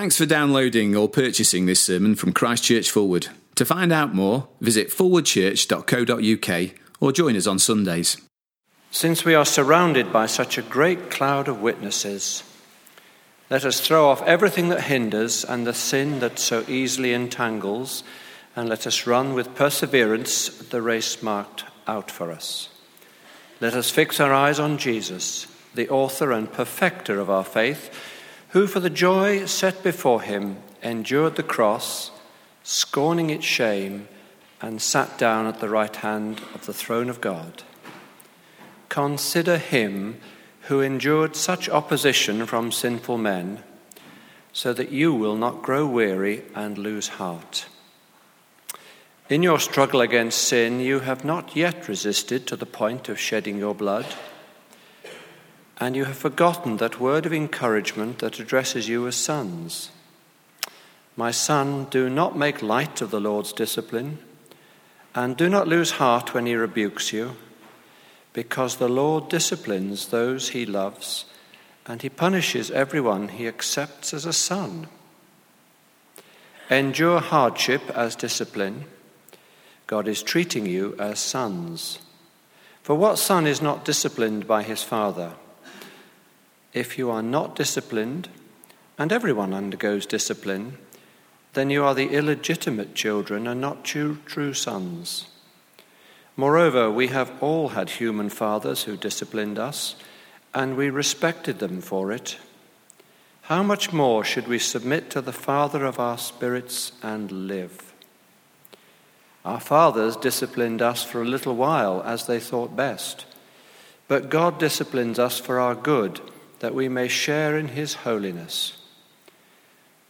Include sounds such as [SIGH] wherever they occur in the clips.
Thanks for downloading or purchasing this sermon from Christchurch Fulwood. To find out more, visit fulwoodchurch.co.uk or join us on Sundays. Since we are surrounded by such a great cloud of witnesses, let us throw off everything that hinders and the sin that so easily entangles, and let us run with perseverance the race marked out for us. Let us fix our eyes on Jesus, the author and perfecter of our faith who for the joy set before him endured the cross, scorning its shame, and sat down at the right hand of the throne of God. Consider him who endured such opposition from sinful men, so that you will not grow weary and lose heart. In your struggle against sin, you have not yet resisted to the point of shedding your blood and you have forgotten that word of encouragement that addresses you as sons. My son, do not make light of the Lord's discipline, and do not lose heart when he rebukes you, because the Lord disciplines those he loves, and he punishes everyone he accepts as a son. Endure hardship as discipline. God is treating you as sons. For what son is not disciplined by his father? If you are not disciplined, and everyone undergoes discipline, then you are the illegitimate children and not true, sons. Moreover, we have all had human fathers who disciplined us, and we respected them for it. How much more should we submit to the Father of our spirits and live? Our fathers disciplined us for a little while as they thought best, but God disciplines us for our good that we may share in his holiness.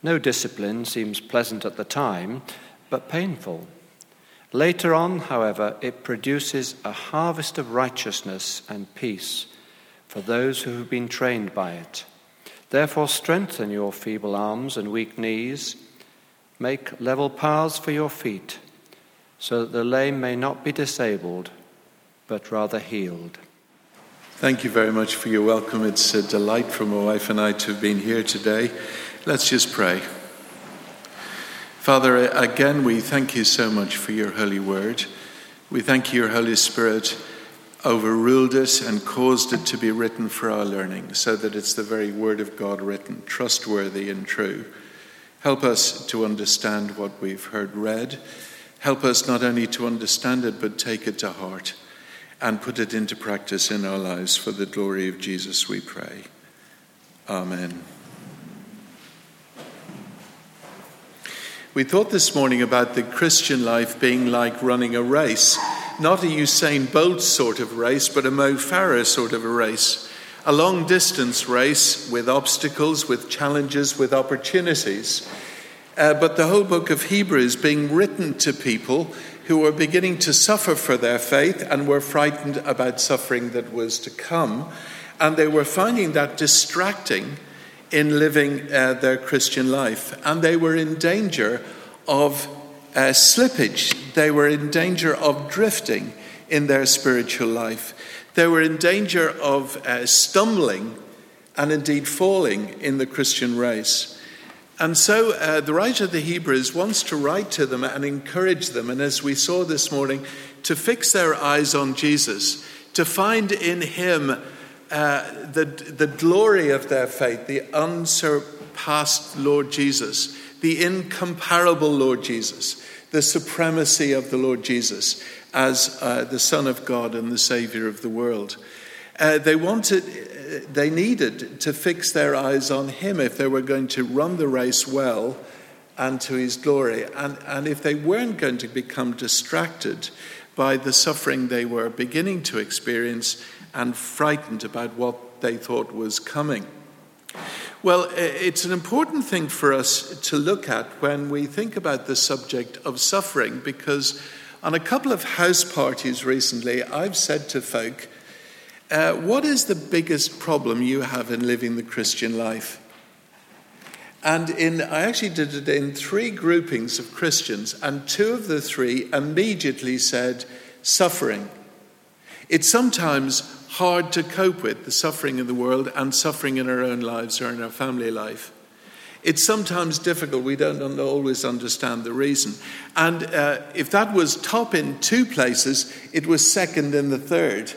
No discipline seems pleasant at the time, but painful. Later on, however, it produces a harvest of righteousness and peace for those who have been trained by it. Therefore, strengthen your feeble arms and weak knees. Make level paths for your feet, so that the lame may not be disabled, but rather healed. Thank you very much for your welcome. It's a delight for my wife and I to have been here today. Let's just pray. Father, again, we thank you so much for your holy word. We thank you, your Holy Spirit overruled it and caused it to be written for our learning, so that it's the very word of God written, trustworthy and true. Help us to understand what we've heard read. Help us not only to understand it, but take it to heart and put it into practice in our lives for the glory of Jesus, we pray. Amen. We thought this morning about the Christian life being like running a race, not a Usain Bolt sort of race, but a Mo Farah sort of a race, a long distance race with obstacles, with challenges, with opportunities. Uh, but the whole book of Hebrews being written to people who were beginning to suffer for their faith and were frightened about suffering that was to come. And they were finding that distracting in living uh, their Christian life. And they were in danger of uh, slippage, they were in danger of drifting in their spiritual life. They were in danger of uh, stumbling and indeed falling in the Christian race. And so uh, the writer of the Hebrews wants to write to them and encourage them, and as we saw this morning, to fix their eyes on Jesus, to find in him uh, the, the glory of their faith, the unsurpassed Lord Jesus, the incomparable Lord Jesus, the supremacy of the Lord Jesus as uh, the Son of God and the Savior of the world. Uh, they wanted, they needed to fix their eyes on Him if they were going to run the race well and to His glory. And, and if they weren't going to become distracted by the suffering they were beginning to experience and frightened about what they thought was coming. Well, it's an important thing for us to look at when we think about the subject of suffering because on a couple of house parties recently, I've said to folk, uh, what is the biggest problem you have in living the Christian life? And in, I actually did it in three groupings of Christians, and two of the three immediately said, suffering. It's sometimes hard to cope with the suffering in the world and suffering in our own lives or in our family life. It's sometimes difficult. We don't always understand the reason. And uh, if that was top in two places, it was second in the third.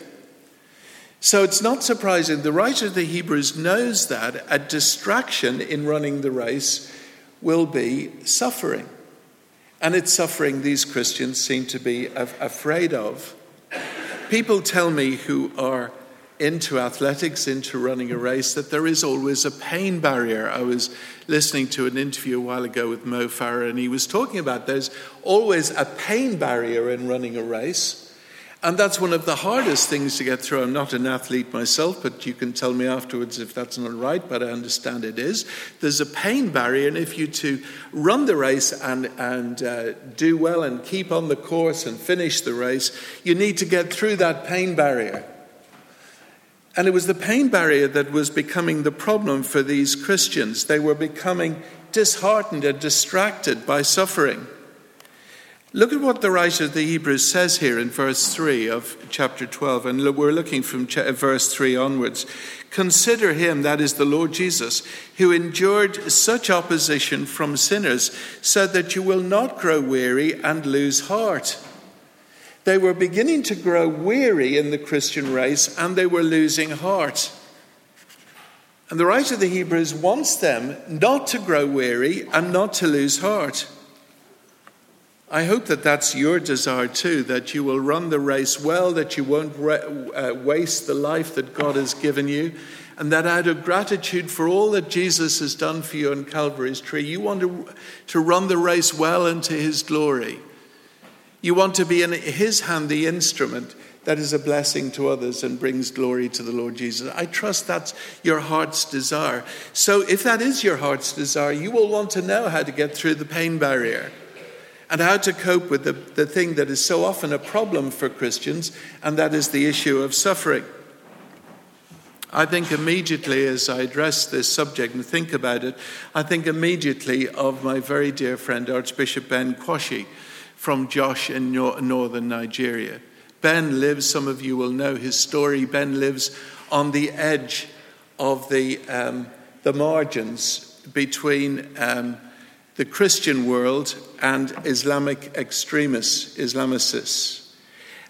So it's not surprising. The writer of the Hebrews knows that a distraction in running the race will be suffering. And it's suffering these Christians seem to be afraid of. People tell me who are into athletics, into running a race, that there is always a pain barrier. I was listening to an interview a while ago with Mo Farah, and he was talking about there's always a pain barrier in running a race. And that's one of the hardest things to get through. I'm not an athlete myself, but you can tell me afterwards if that's not right, but I understand it is. There's a pain barrier, and if you to run the race and, and uh, do well and keep on the course and finish the race, you need to get through that pain barrier. And it was the pain barrier that was becoming the problem for these Christians. They were becoming disheartened and distracted by suffering. Look at what the writer of the Hebrews says here in verse 3 of chapter 12, and we're looking from uh, verse 3 onwards. Consider him, that is the Lord Jesus, who endured such opposition from sinners, so that you will not grow weary and lose heart. They were beginning to grow weary in the Christian race, and they were losing heart. And the writer of the Hebrews wants them not to grow weary and not to lose heart. I hope that that's your desire too, that you will run the race well, that you won't uh, waste the life that God has given you, and that out of gratitude for all that Jesus has done for you on Calvary's tree, you want to, to run the race well into His glory. You want to be in His hand the instrument that is a blessing to others and brings glory to the Lord Jesus. I trust that's your heart's desire. So, if that is your heart's desire, you will want to know how to get through the pain barrier and how to cope with the, the thing that is so often a problem for Christians, and that is the issue of suffering. I think immediately as I address this subject and think about it, I think immediately of my very dear friend Archbishop Ben Kwashi from Jos in northern Nigeria. Ben lives, some of you will know his story. Ben lives on the edge of the, um, the margins between um, the Christian world and Islamic extremists, Islamicists.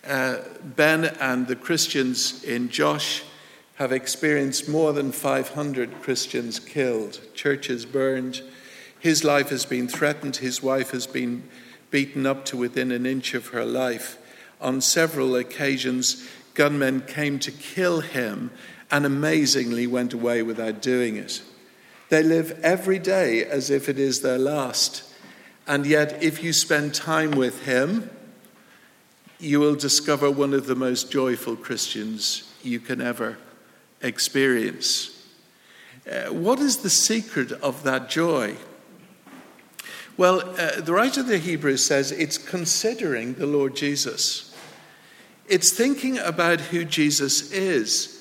Uh, ben and the Christians in Jos have experienced more than 500 Christians killed, churches burned. His life has been threatened, his wife has been beaten up to within an inch of her life. On several occasions, gunmen came to kill him and amazingly went away without doing it. They live every day as if it is their last. And yet, if you spend time with Him, you will discover one of the most joyful Christians you can ever experience. Uh, what is the secret of that joy? Well, uh, the writer of the Hebrews says it's considering the Lord Jesus. It's thinking about who Jesus is.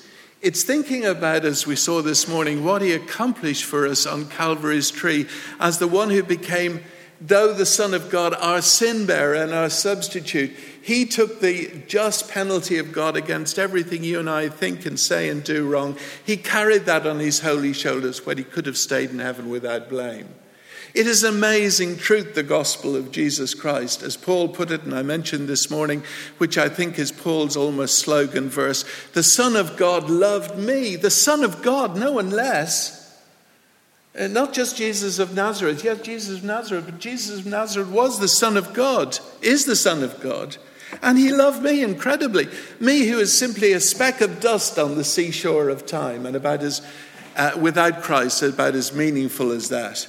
It's thinking about, as we saw this morning, what he accomplished for us on Calvary's tree as the one who became, though the Son of God, our sin bearer and our substitute. He took the just penalty of God against everything you and I think and say and do wrong. He carried that on his holy shoulders when he could have stayed in heaven without blame. It is amazing truth, the gospel of Jesus Christ. As Paul put it, and I mentioned this morning, which I think is Paul's almost slogan verse The Son of God loved me. The Son of God, no one less. And not just Jesus of Nazareth. Yes, Jesus of Nazareth, but Jesus of Nazareth was the Son of God, is the Son of God. And he loved me incredibly. Me, who is simply a speck of dust on the seashore of time, and about as, uh, without Christ, about as meaningful as that.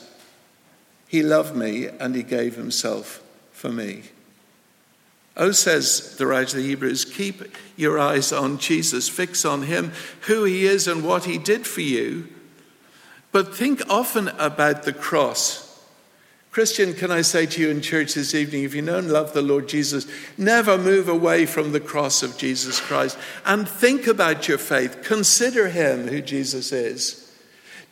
He loved me and he gave himself for me. Oh, says the writer of the Hebrews, keep your eyes on Jesus, fix on him, who he is and what he did for you. But think often about the cross. Christian, can I say to you in church this evening, if you know and love the Lord Jesus, never move away from the cross of Jesus Christ and think about your faith. Consider him who Jesus is.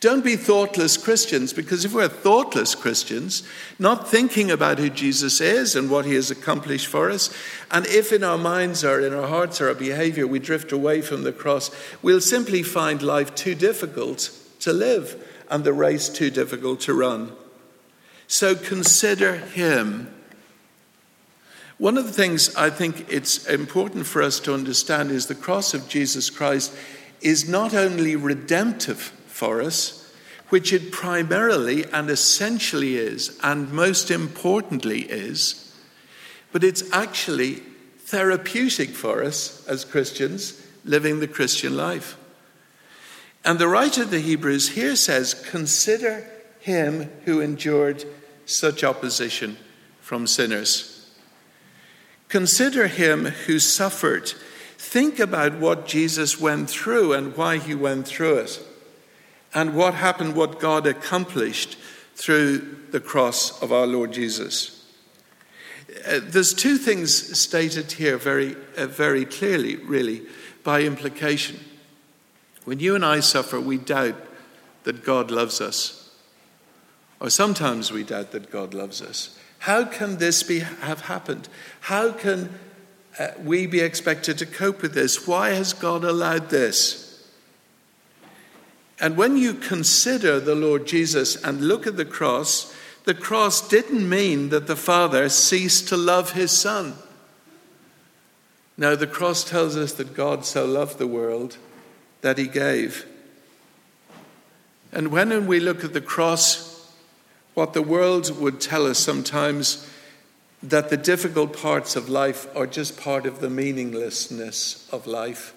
Don't be thoughtless Christians, because if we're thoughtless Christians, not thinking about who Jesus is and what he has accomplished for us, and if in our minds or in our hearts or our behavior we drift away from the cross, we'll simply find life too difficult to live and the race too difficult to run. So consider him. One of the things I think it's important for us to understand is the cross of Jesus Christ is not only redemptive for us, which it primarily and essentially is, and most importantly is, but it's actually therapeutic for us as Christians living the Christian life. And the writer of the Hebrews here says, Consider him who endured such opposition from sinners. Consider him who suffered. Think about what Jesus went through and why he went through it, and what happened, what God accomplished through the cross of our Lord Jesus. Uh, there's two things stated here very, uh, very clearly, really, by implication. When you and I suffer, we doubt that God loves us. Or sometimes we doubt that God loves us. How can this be, have happened? How can uh, we be expected to cope with this? Why has God allowed this? And when you consider the Lord Jesus and look at the cross, the cross didn't mean that the Father ceased to love his Son. No, the cross tells us that God so loved the world that he gave. And when we look at the cross, what the world would tell us sometimes that the difficult parts of life are just part of the meaninglessness of life.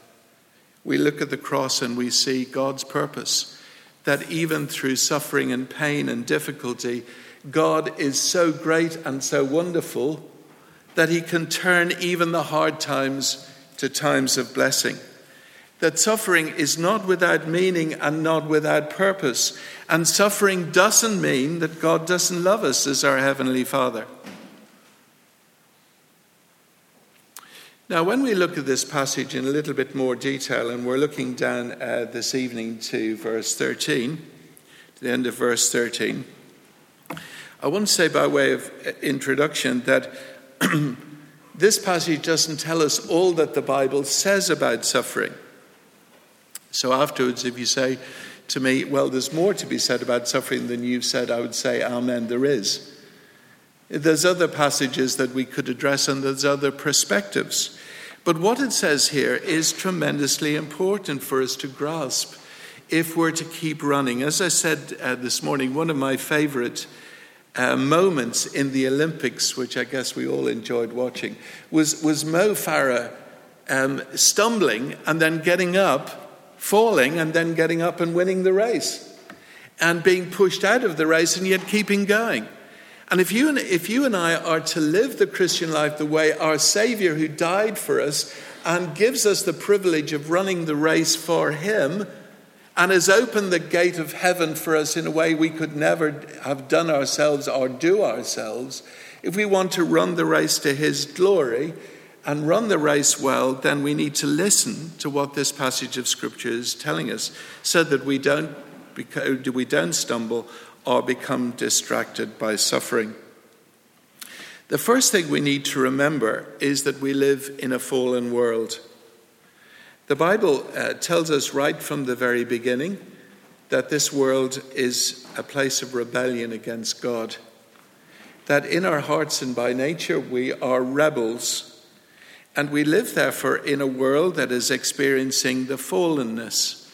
We look at the cross and we see God's purpose, that even through suffering and pain and difficulty, God is so great and so wonderful that he can turn even the hard times to times of blessing that suffering is not without meaning and not without purpose. And suffering doesn't mean that God doesn't love us as our Heavenly Father. Now, when we look at this passage in a little bit more detail, and we're looking down uh, this evening to verse 13, to the end of verse 13, I want to say by way of uh, introduction that [CLEARS THROAT] this passage doesn't tell us all that the Bible says about suffering. So afterwards, if you say to me, Well, there's more to be said about suffering than you've said, I would say, Amen, there is. There's other passages that we could address, and there's other perspectives. But what it says here is tremendously important for us to grasp if we're to keep running. As I said uh, this morning, one of my favorite uh, moments in the Olympics, which I guess we all enjoyed watching, was, was Mo Farah um, stumbling and then getting up falling and then getting up and winning the race and being pushed out of the race and yet keeping going. And if you and, if you and I are to live the Christian life the way our Savior, who died for us and gives us the privilege of running the race for Him, and has opened the gate of heaven for us in a way we could never have done ourselves or do ourselves, if we want to run the race to His glory, and run the race well, then we need to listen to what this passage of Scripture is telling us so that we don't, we don't stumble or become distracted by suffering. The first thing we need to remember is that we live in a fallen world. The Bible uh, tells us right from the very beginning that this world is a place of rebellion against God. That in our hearts and by nature we are rebels and we live, therefore, in a world that is experiencing the fallenness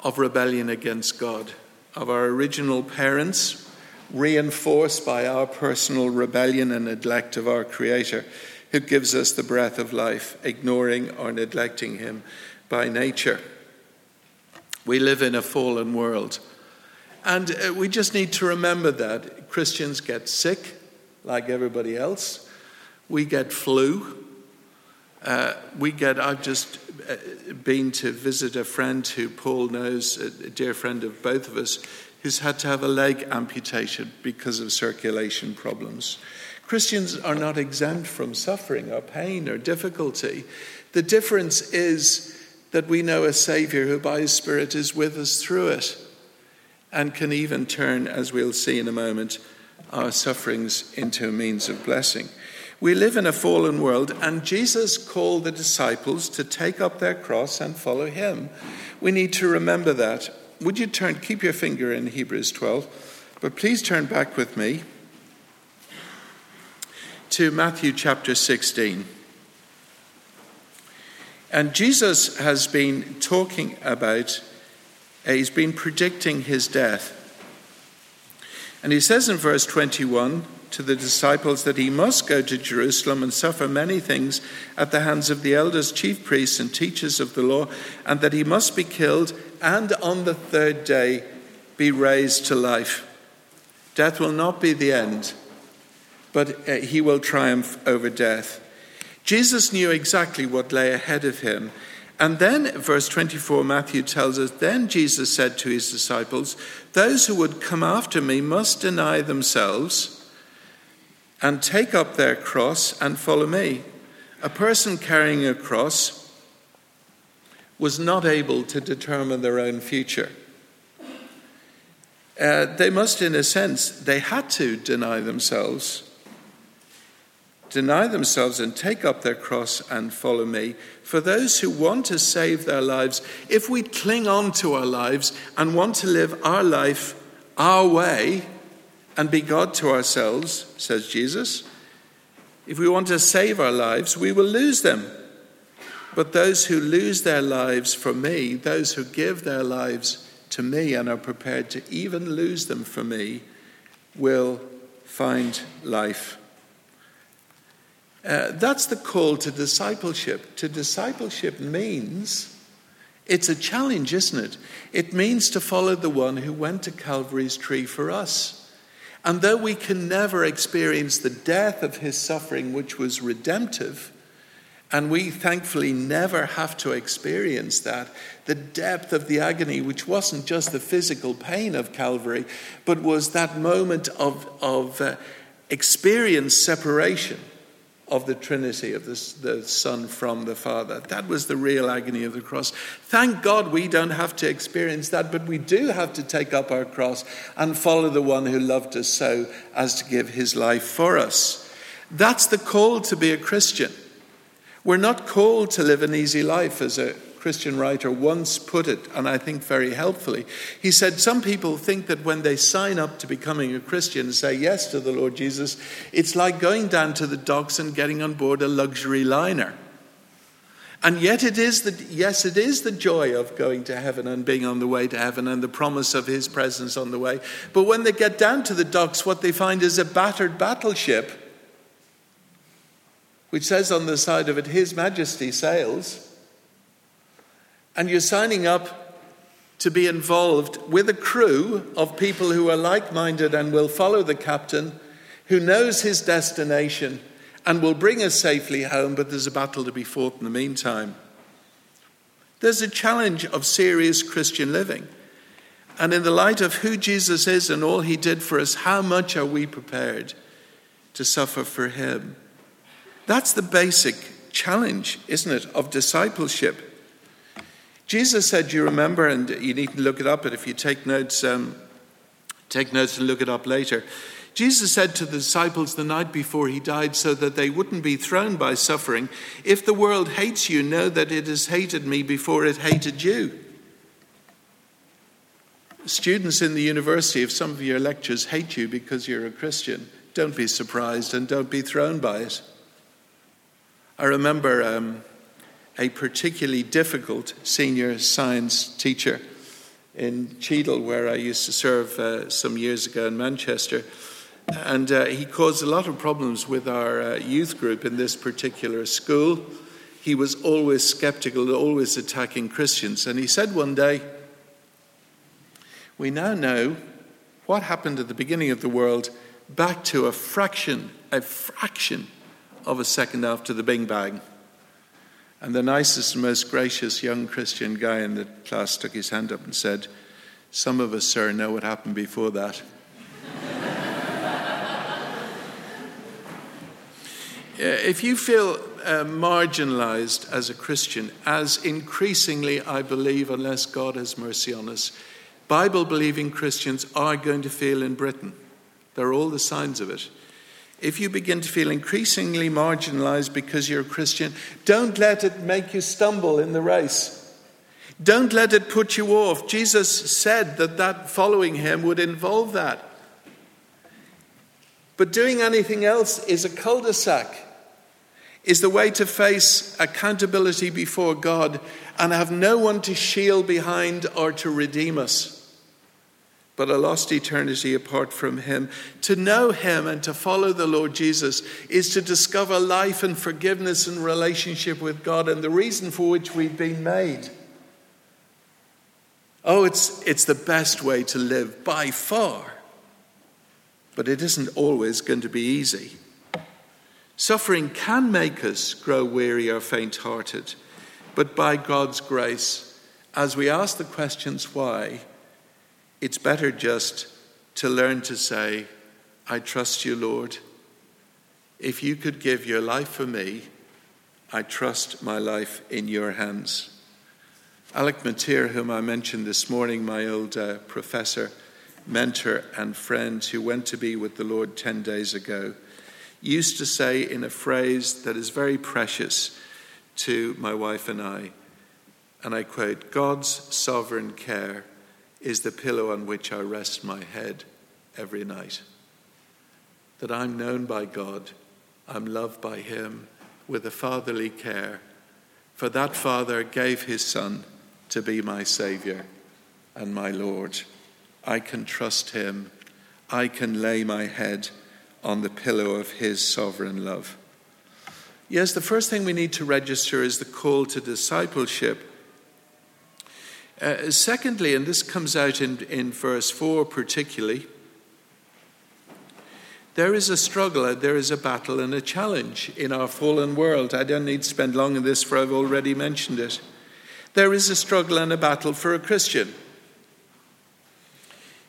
of rebellion against God, of our original parents, reinforced by our personal rebellion and neglect of our Creator, who gives us the breath of life, ignoring or neglecting Him by nature. We live in a fallen world. And uh, we just need to remember that Christians get sick like everybody else. We get flu uh, we get, I've just uh, been to visit a friend who Paul knows, a dear friend of both of us, who's had to have a leg amputated because of circulation problems. Christians are not exempt from suffering or pain or difficulty. The difference is that we know a Savior who, by His Spirit, is with us through it and can even turn, as we'll see in a moment, our sufferings into a means of blessing. We live in a fallen world, and Jesus called the disciples to take up their cross and follow him. We need to remember that. would you turn, keep your finger in Hebrews 12, but please turn back with me to Matthew chapter 16. And Jesus has been talking about, uh, he's been predicting his death. And he says in verse 21 to the disciples that he must go to Jerusalem and suffer many things at the hands of the elders, chief priests, and teachers of the law, and that he must be killed and on the third day be raised to life. Death will not be the end, but uh, he will triumph over death. Jesus knew exactly what lay ahead of him. And then, verse 24, Matthew tells us Then Jesus said to his disciples, Those who would come after me must deny themselves and take up their cross and follow me. A person carrying a cross was not able to determine their own future. Uh, they must, in a sense, they had to deny themselves deny themselves and take up their cross and follow me. For those who want to save their lives, if we cling on to our lives and want to live our life our way and be God to ourselves, says Jesus, if we want to save our lives, we will lose them. But those who lose their lives for me, those who give their lives to me and are prepared to even lose them for me, will find life. Uh, that's the call to discipleship. To discipleship means it's a challenge, isn't it? It means to follow the one who went to Calvary's tree for us. And though we can never experience the death of his suffering, which was redemptive, and we thankfully never have to experience that, the depth of the agony, which wasn't just the physical pain of Calvary, but was that moment of, of uh, experienced separation of the Trinity, of the, the Son from the Father. That was the real agony of the cross. Thank God we don't have to experience that, but we do have to take up our cross and follow the one who loved us so as to give his life for us. That's the call to be a Christian. We're not called to live an easy life as a Christian writer once put it, and I think very helpfully. He said, Some people think that when they sign up to becoming a Christian and say yes to the Lord Jesus, it's like going down to the docks and getting on board a luxury liner. And yet, it is the, yes, it is the joy of going to heaven and being on the way to heaven and the promise of his presence on the way. But when they get down to the docks, what they find is a battered battleship, which says on the side of it, His Majesty sails and you're signing up to be involved with a crew of people who are like minded and will follow the captain, who knows his destination and will bring us safely home, but there's a battle to be fought in the meantime. There's a challenge of serious Christian living. And in the light of who Jesus is and all he did for us, how much are we prepared to suffer for him? That's the basic challenge, isn't it, of discipleship. Jesus said, you remember, and you need to look it up, but if you take notes, um, take notes and look it up later. Jesus said to the disciples the night before he died, so that they wouldn't be thrown by suffering, If the world hates you, know that it has hated me before it hated you. Students in the university, if some of your lectures hate you because you're a Christian, don't be surprised and don't be thrown by it. I remember um, a particularly difficult senior science teacher in Cheadle, where I used to serve uh, some years ago in Manchester. And uh, he caused a lot of problems with our uh, youth group in this particular school. He was always skeptical, always attacking Christians. And he said one day, We now know what happened at the beginning of the world back to a fraction, a fraction of a second after the Big Bang. And the nicest and most gracious young Christian guy in the class took his hand up and said, Some of us, sir, know what happened before that. [LAUGHS] if you feel uh, marginalized as a Christian, as increasingly, I believe, unless God has mercy on us, Bible believing Christians are going to feel in Britain. There are all the signs of it. If you begin to feel increasingly marginalized because you're a Christian, don't let it make you stumble in the race. Don't let it put you off. Jesus said that that following him would involve that. But doing anything else is a cul de sac, is the way to face accountability before God and have no one to shield behind or to redeem us, but a lost eternity apart from Him. To know Him and to follow the Lord Jesus is to discover life and forgiveness and relationship with God and the reason for which we've been made. Oh, it's, it's the best way to live by far but it isn't always going to be easy. Suffering can make us grow weary or faint hearted, but by God's grace, as we ask the questions why, it's better just to learn to say, I trust you, Lord. If you could give your life for me, I trust my life in your hands. Alec Motyer, whom I mentioned this morning, my old uh, professor, mentor and friend who went to be with the Lord 10 days ago, used to say in a phrase that is very precious to my wife and I, and I quote God's sovereign care is the pillow on which I rest my head every night. That I'm known by God, I'm loved by Him with a fatherly care. For that Father gave His Son to be my Saviour and my Lord. I can trust him. I can lay my head on the pillow of his sovereign love. Yes, the first thing we need to register is the call to discipleship. Uh, secondly, and this comes out in, in verse 4 particularly, there is a struggle, there is a battle and a challenge in our fallen world. I don't need to spend long on this, for I've already mentioned it. There is a struggle and a battle for a Christian.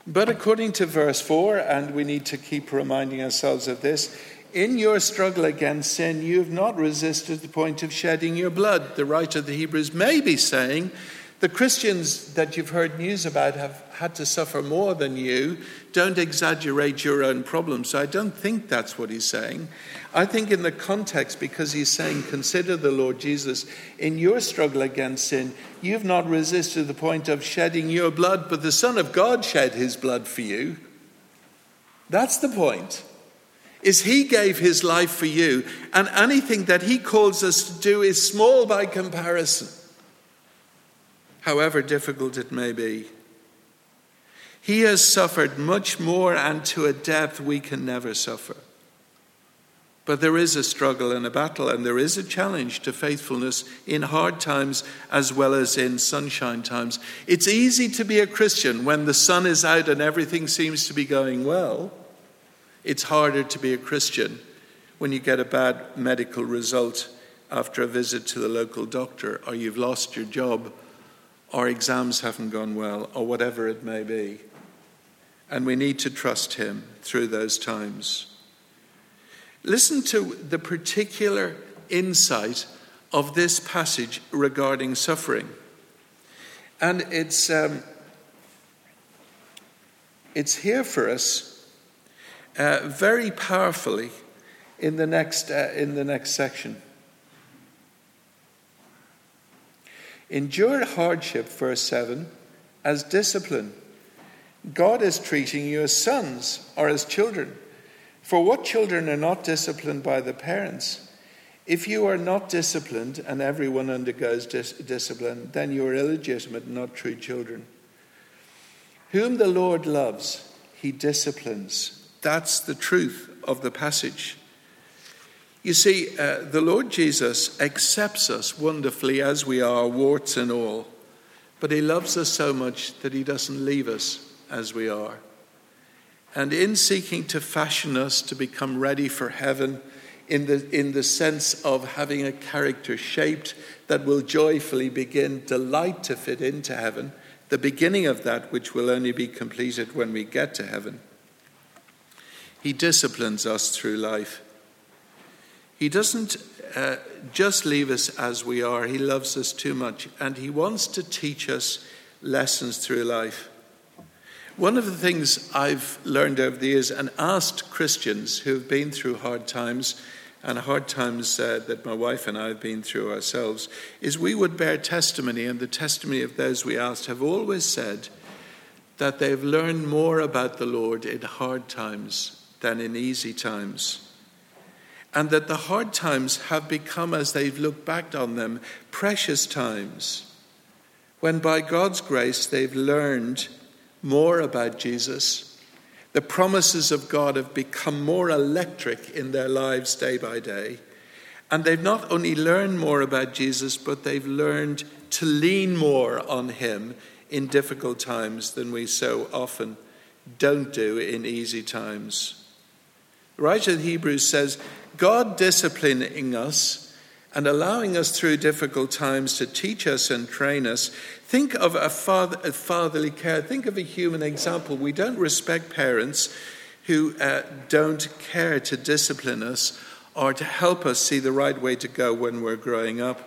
But according to verse 4, and we need to keep reminding ourselves of this, in your struggle against sin, you have not resisted the point of shedding your blood. The writer of the Hebrews may be saying the Christians that you've heard news about have had to suffer more than you. Don't exaggerate your own problems. So I don't think that's what he's saying. I think, in the context, because he's saying, consider the Lord Jesus in your struggle against sin, you've not resisted the point of shedding your blood, but the Son of God shed his blood for you. That's the point. Is he gave his life for you, and anything that he calls us to do is small by comparison however difficult it may be. He has suffered much more and to a depth we can never suffer. But there is a struggle and a battle, and there is a challenge to faithfulness in hard times as well as in sunshine times. It's easy to be a Christian when the sun is out and everything seems to be going well. It's harder to be a Christian when you get a bad medical result after a visit to the local doctor, or you've lost your job, our exams haven't gone well, or whatever it may be. And we need to trust Him through those times. Listen to the particular insight of this passage regarding suffering. And it's, um, it's here for us uh, very powerfully in the next, uh, in the next section. Endure hardship, verse 7, as discipline. God is treating you as sons or as children. For what children are not disciplined by the parents? If you are not disciplined, and everyone undergoes dis- discipline, then you are illegitimate, not true children. Whom the Lord loves, he disciplines. That's the truth of the passage. You see, uh, the Lord Jesus accepts us wonderfully as we are, warts and all, but He loves us so much that He doesn't leave us as we are. And in seeking to fashion us to become ready for heaven, in the, in the sense of having a character shaped that will joyfully begin, delight to fit into heaven, the beginning of that which will only be completed when we get to heaven. He disciplines us through life. He doesn't uh, just leave us as we are, He loves us too much, and He wants to teach us lessons through life. One of the things I've learned over the years and asked Christians who have been through hard times and hard times uh, that my wife and I have been through ourselves is we would bear testimony, and the testimony of those we asked have always said that they've learned more about the Lord in hard times than in easy times. And that the hard times have become, as they've looked back on them, precious times when by God's grace they've learned more about Jesus the promises of God have become more electric in their lives day by day. And they've not only learned more about Jesus, but they've learned to lean more on Him in difficult times than we so often don't do in easy times. The writer of Hebrews says, God disciplining us and allowing us through difficult times to teach us and train us. Think of a, father, a fatherly care. Think of a human example. We don't respect parents who uh, don't care to discipline us or to help us see the right way to go when we're growing up.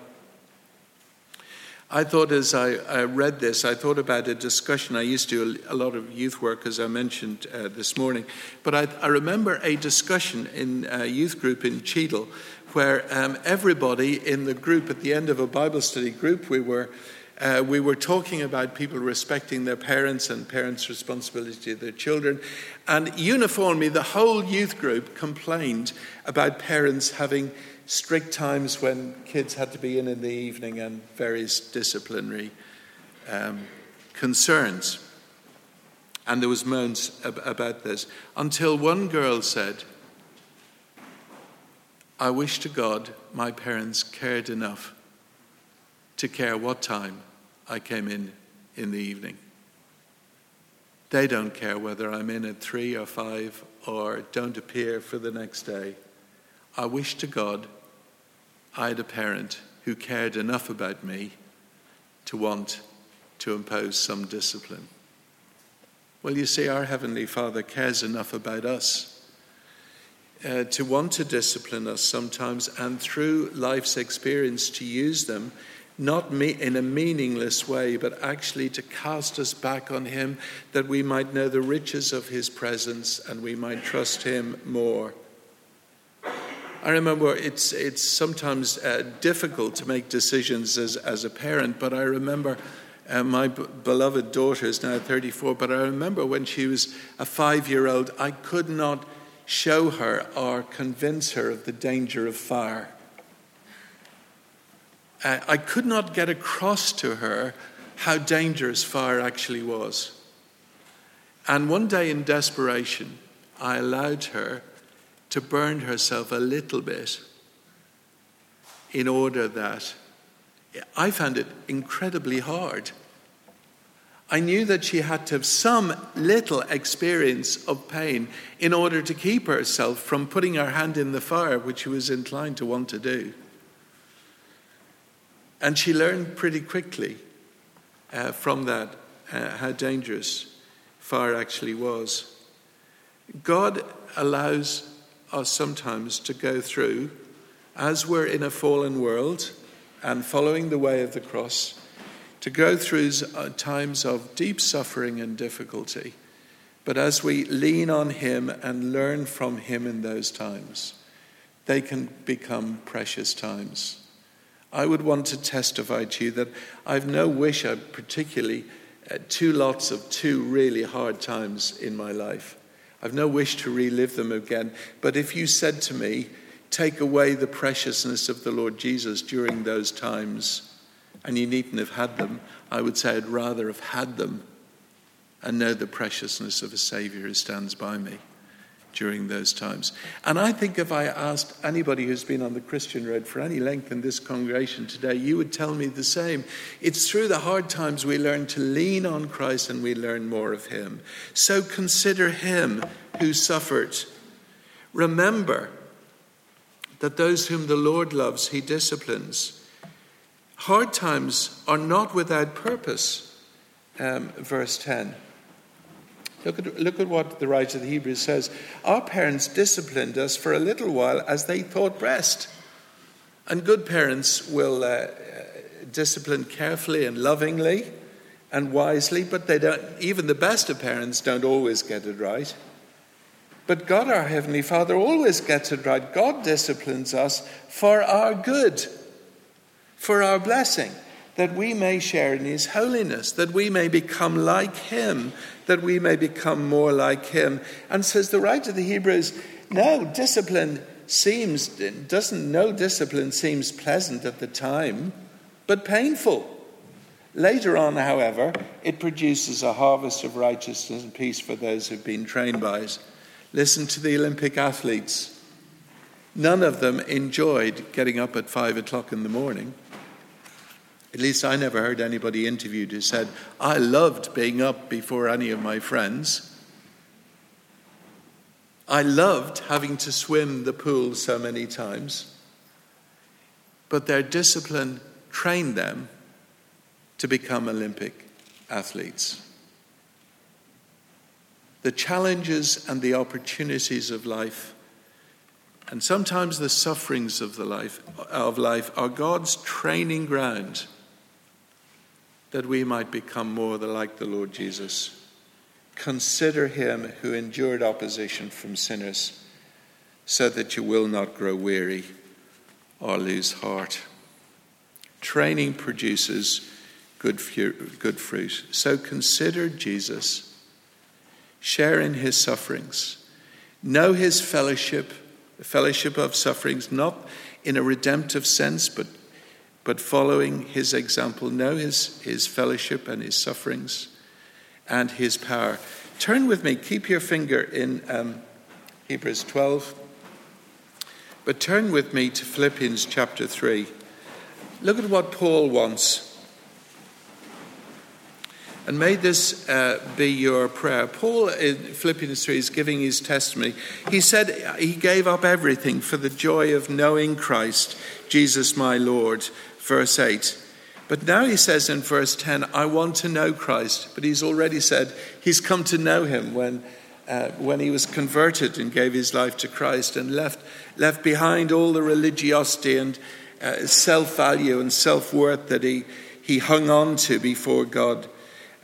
I thought as I, I, read this, I thought about a discussion. I used to do a, lot of youth work, as I mentioned uh, this morning. But I, I, remember a discussion in a youth group in Cheadle where um, everybody in the group, at the end of a Bible study group, we were, uh, we were talking about people respecting their parents and parents' responsibility to their children. And uniformly, the whole youth group complained about parents having strict times when kids had to be in in the evening and various disciplinary um, concerns. And there was moans about this until one girl said, I wish to God my parents cared enough to care what time I came in in the evening. They don't care whether I'm in at three or five or don't appear for the next day. I wish to God I had a parent who cared enough about me to want to impose some discipline. Well, you see, our Heavenly Father cares enough about us uh, to want to discipline us sometimes, and through life's experience to use them, not me- in a meaningless way, but actually to cast us back on Him that we might know the riches of His presence and we might trust Him more. I remember it's, it's sometimes uh, difficult to make decisions as, as a parent, but I remember uh, my b- beloved daughter is now 34, but I remember when she was a five year old, I could not show her or convince her of the danger of fire. Uh, I could not get across to her how dangerous fire actually was. And one day, in desperation, I allowed her to burn herself a little bit in order that I found it incredibly hard I knew that she had to have some little experience of pain in order to keep herself from putting her hand in the fire, which she was inclined to want to do. And she learned pretty quickly uh, from that uh, how dangerous fire actually was. God allows us sometimes to go through, as we're in a fallen world and following the way of the cross to go through uh, times of deep suffering and difficulty. But as we lean on Him and learn from Him in those times, they can become precious times. I would want to testify to you that I've no wish, I particularly, uh, two lots of two really hard times in my life. I've no wish to relive them again. But if you said to me, take away the preciousness of the Lord Jesus during those times, and you needn't have had them. I would say I'd rather have had them and know the preciousness of a Savior who stands by me during those times. And I think if I asked anybody who's been on the Christian road for any length in this congregation today, you would tell me the same. It's through the hard times we learn to lean on Christ and we learn more of Him. So consider Him who suffered. Remember that those whom the Lord loves, He disciplines. Hard times are not without purpose, um, verse 10. Look at, look at what the writer of the Hebrews says. Our parents disciplined us for a little while as they thought best. And good parents will uh, discipline carefully and lovingly and wisely, but they don't, even the best of parents don't always get it right. But God, our Heavenly Father, always gets it right. God disciplines us for our good, for our blessing, that we may share in His holiness, that we may become like Him, that we may become more like Him. And says the writer of the Hebrews, no, discipline seems, doesn't, no discipline seems pleasant at the time, but painful. Later on, however, it produces a harvest of righteousness and peace for those who've been trained by it. Listen to the Olympic athletes. None of them enjoyed getting up at five o'clock in the morning. At least I never heard anybody interviewed who said, I loved being up before any of my friends. I loved having to swim the pool so many times. But their discipline trained them to become Olympic athletes the challenges and the opportunities of life, and sometimes the sufferings of, the life, of life, are God's training ground that we might become more like the Lord Jesus. Consider him who endured opposition from sinners, so that you will not grow weary or lose heart. Training produces good, good fruit. So consider Jesus share in his sufferings, know his fellowship, the fellowship of sufferings, not in a redemptive sense, but, but following his example, know his, his fellowship and his sufferings and his power. Turn with me, keep your finger in um, Hebrews 12, but turn with me to Philippians chapter 3. Look at what Paul wants and may this uh, be your prayer. Paul in Philippians 3 is giving his testimony. He said he gave up everything for the joy of knowing Christ, Jesus my Lord, verse 8. But now he says in verse 10, I want to know Christ. But he's already said he's come to know him when, uh, when he was converted and gave his life to Christ and left, left behind all the religiosity and uh, self value and self worth that he, he hung on to before God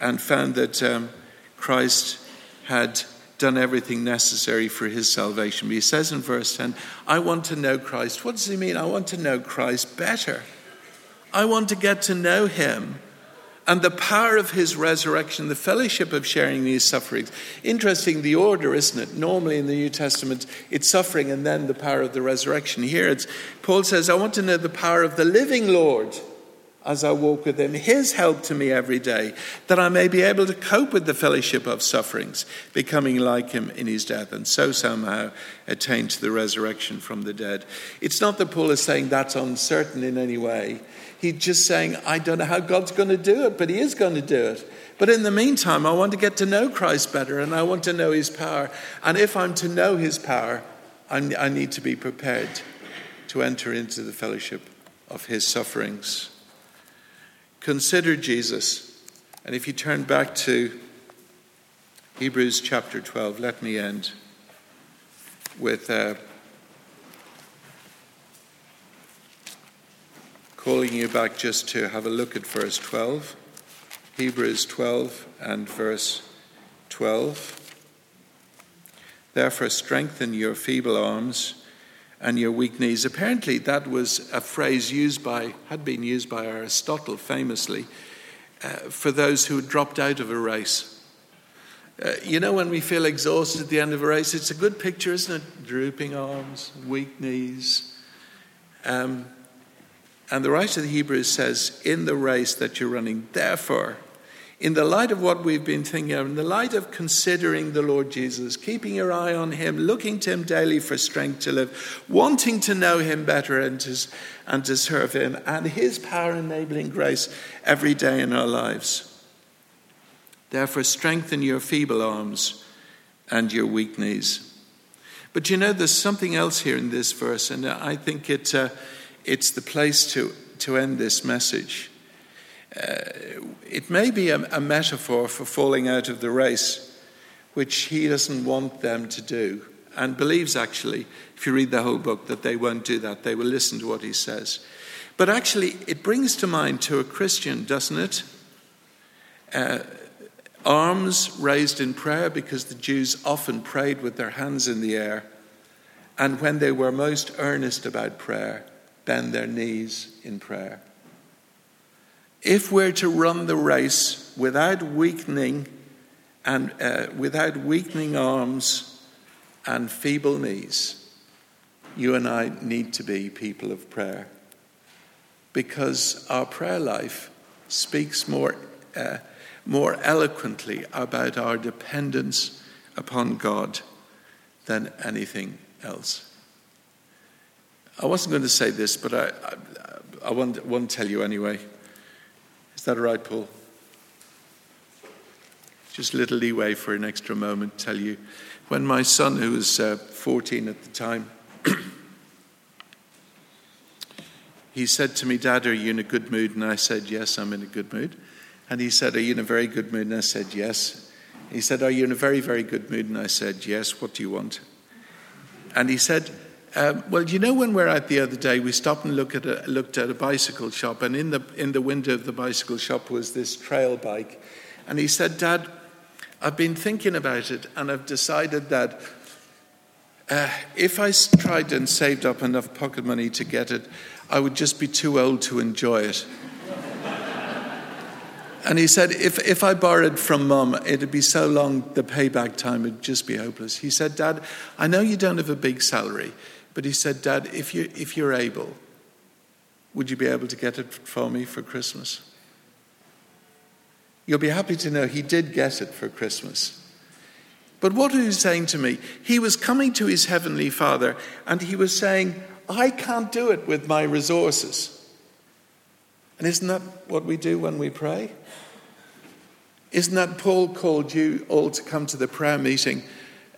and found that um, Christ had done everything necessary for his salvation. But he says in verse 10, I want to know Christ. What does he mean? I want to know Christ better. I want to get to know him and the power of his resurrection, the fellowship of sharing these sufferings. Interesting, the order, isn't it? Normally in the New Testament, it's suffering and then the power of the resurrection. Here it's Paul says, I want to know the power of the living Lord as I walk with Him, His help to me every day, that I may be able to cope with the fellowship of sufferings, becoming like Him in His death, and so somehow attain to the resurrection from the dead. It's not that Paul is saying that's uncertain in any way. He's just saying, I don't know how God's going to do it, but He is going to do it. But in the meantime, I want to get to know Christ better and I want to know His power. And if I'm to know His power, I need to be prepared to enter into the fellowship of His sufferings. Consider Jesus. And if you turn back to Hebrews chapter 12, let me end with uh, calling you back just to have a look at verse 12. Hebrews 12 and verse 12. Therefore, strengthen your feeble arms and your weak knees. Apparently, that was a phrase used by, had been used by Aristotle famously uh, for those who had dropped out of a race. Uh, you know, when we feel exhausted at the end of a race, it's a good picture, isn't it? Drooping arms, weak knees. Um, and the writer of the Hebrews says, In the race that you're running, therefore, in the light of what we've been thinking of, in the light of considering the Lord Jesus, keeping your eye on Him, looking to Him daily for strength to live, wanting to know Him better and to, and to serve Him, and His power enabling grace every day in our lives. Therefore, strengthen your feeble arms and your weak knees. But you know, there's something else here in this verse, and I think it, uh, it's the place to, to end this message. Uh, it may be a, a metaphor for falling out of the race, which he doesn't want them to do, and believes actually, if you read the whole book, that they won't do that. They will listen to what he says. But actually, it brings to mind to a Christian, doesn't it? Uh, arms raised in prayer because the Jews often prayed with their hands in the air, and when they were most earnest about prayer, bend their knees in prayer. If we're to run the race without weakening and uh, without weakening arms and feeble knees, you and I need to be people of prayer because our prayer life speaks more, uh, more eloquently about our dependence upon God than anything else. I wasn't going to say this, but I, I, I want, want to tell you anyway. Is that all right, Paul? Just a little leeway for an extra moment, tell you. When my son, who was uh, 14 at the time, [CLEARS THROAT] he said to me, Dad, are you in a good mood? And I said, Yes, I'm in a good mood. And he said, Are you in a very good mood? And I said, Yes. He said, Are you in a very, very good mood? And I said, Yes. What do you want? And he said, um, well, you know, when we are out the other day, we stopped and looked at, a, looked at a bicycle shop, and in the, in the window of the bicycle shop was this trail bike. And he said, Dad, I've been thinking about it, and I've decided that uh, if I tried and saved up enough pocket money to get it, I would just be too old to enjoy it. [LAUGHS] and he said, if, if I borrowed from mum, it'd be so long, the payback time would just be hopeless. He said, Dad, I know you don't have a big salary, but he said, Dad, if, you, if you're able, would you be able to get it for me for Christmas? You'll be happy to know he did get it for Christmas. But what was he saying to me? He was coming to his heavenly Father and he was saying, I can't do it with my resources. And isn't that what we do when we pray? Isn't that Paul called you all to come to the prayer meeting?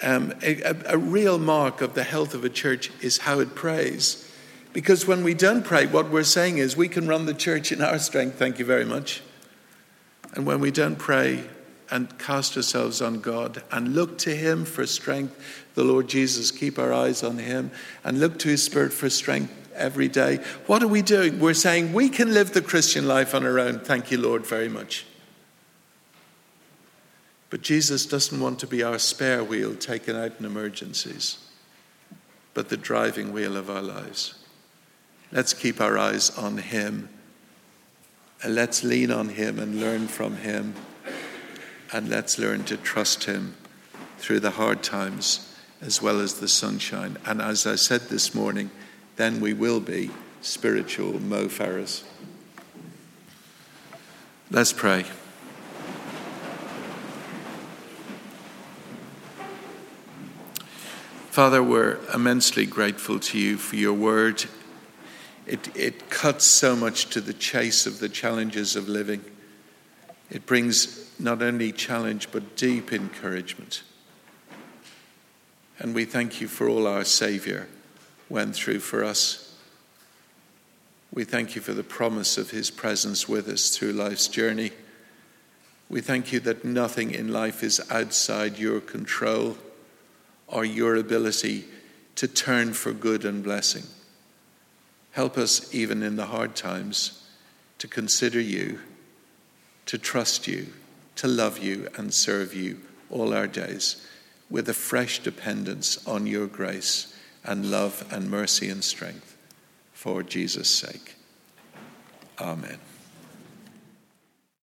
Um, a, a real mark of the health of a church is how it prays. Because when we don't pray, what we're saying is we can run the church in our strength, thank you very much. And when we don't pray and cast ourselves on God and look to Him for strength, the Lord Jesus, keep our eyes on Him and look to His Spirit for strength every day. What are we doing? We're saying we can live the Christian life on our own. Thank you, Lord, very much. But Jesus doesn't want to be our spare wheel taken out in emergencies, but the driving wheel of our lives. Let's keep our eyes on Him and let's lean on Him and learn from Him. And let's learn to trust Him through the hard times as well as the sunshine. And as I said this morning, then we will be spiritual Mo Farahs. Let's pray. Father, we're immensely grateful to you for your word it, it cuts so much to the chase of the challenges of living. It brings not only challenge, but deep encouragement. And we thank you for all our Saviour went through for us. We thank you for the promise of his presence with us through life's journey. We thank you that nothing in life is outside your control or your ability to turn for good and blessing. Help us, even in the hard times, to consider you, to trust you, to love you, and serve you all our days with a fresh dependence on your grace and love and mercy and strength for Jesus' sake. Amen.